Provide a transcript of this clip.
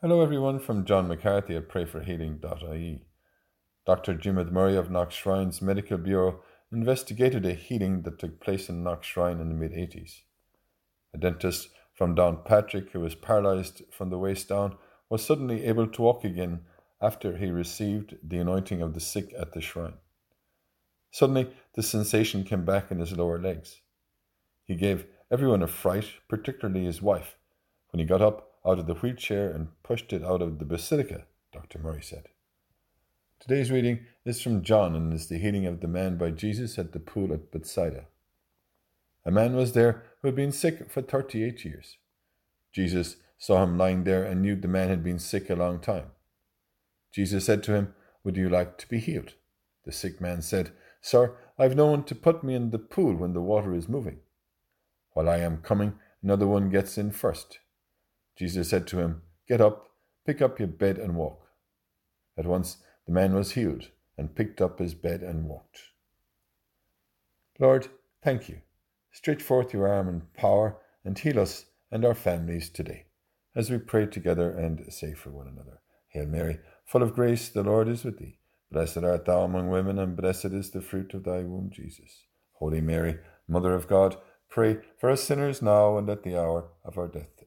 Hello, everyone, from John McCarthy at prayforhealing.ie. Dr. Jim Murray of Knock Shrine's Medical Bureau investigated a healing that took place in Knock Shrine in the mid 80s. A dentist from Downpatrick, who was paralyzed from the waist down, was suddenly able to walk again after he received the anointing of the sick at the shrine. Suddenly, the sensation came back in his lower legs. He gave everyone a fright, particularly his wife, when he got up out of the wheelchair and pushed it out of the basilica, Dr. Murray said. Today's reading is from John and is the healing of the man by Jesus at the pool at Bethsaida. A man was there who had been sick for 38 years. Jesus saw him lying there and knew the man had been sick a long time. Jesus said to him, Would you like to be healed? The sick man said, Sir, I've no one to put me in the pool when the water is moving. While I am coming, another one gets in first. Jesus said to him, Get up, pick up your bed, and walk. At once the man was healed and picked up his bed and walked. Lord, thank you. Stretch forth your arm in power and heal us and our families today, as we pray together and say for one another. Hail Mary, full of grace, the Lord is with thee. Blessed art thou among women, and blessed is the fruit of thy womb, Jesus. Holy Mary, Mother of God, pray for us sinners now and at the hour of our death.